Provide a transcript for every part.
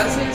gracias.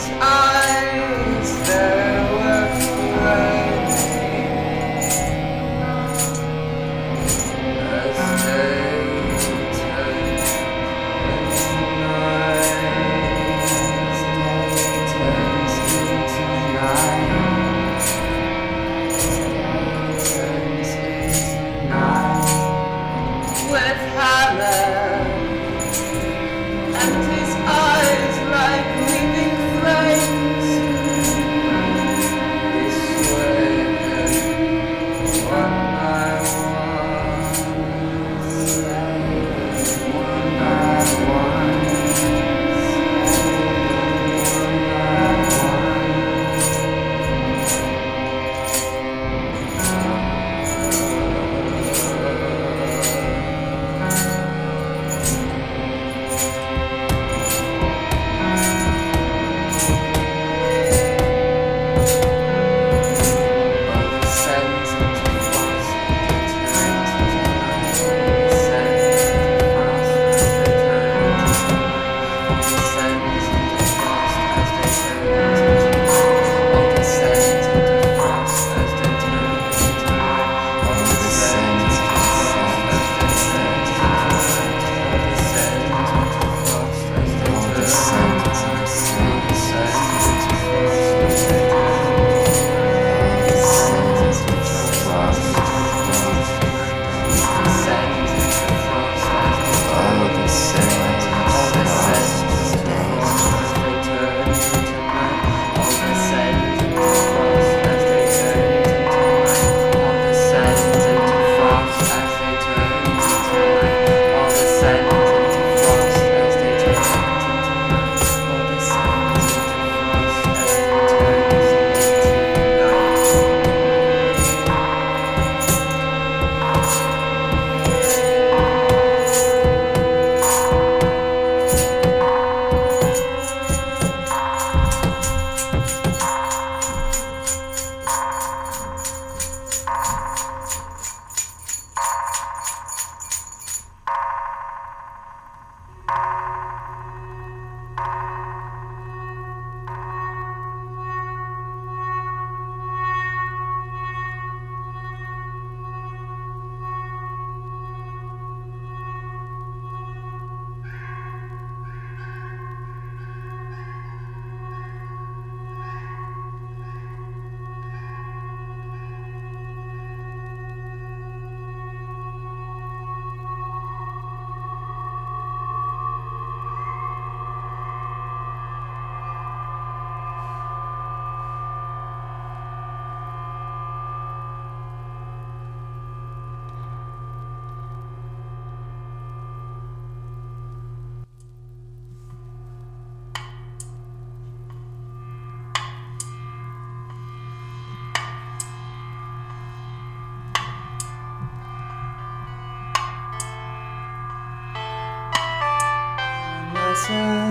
있어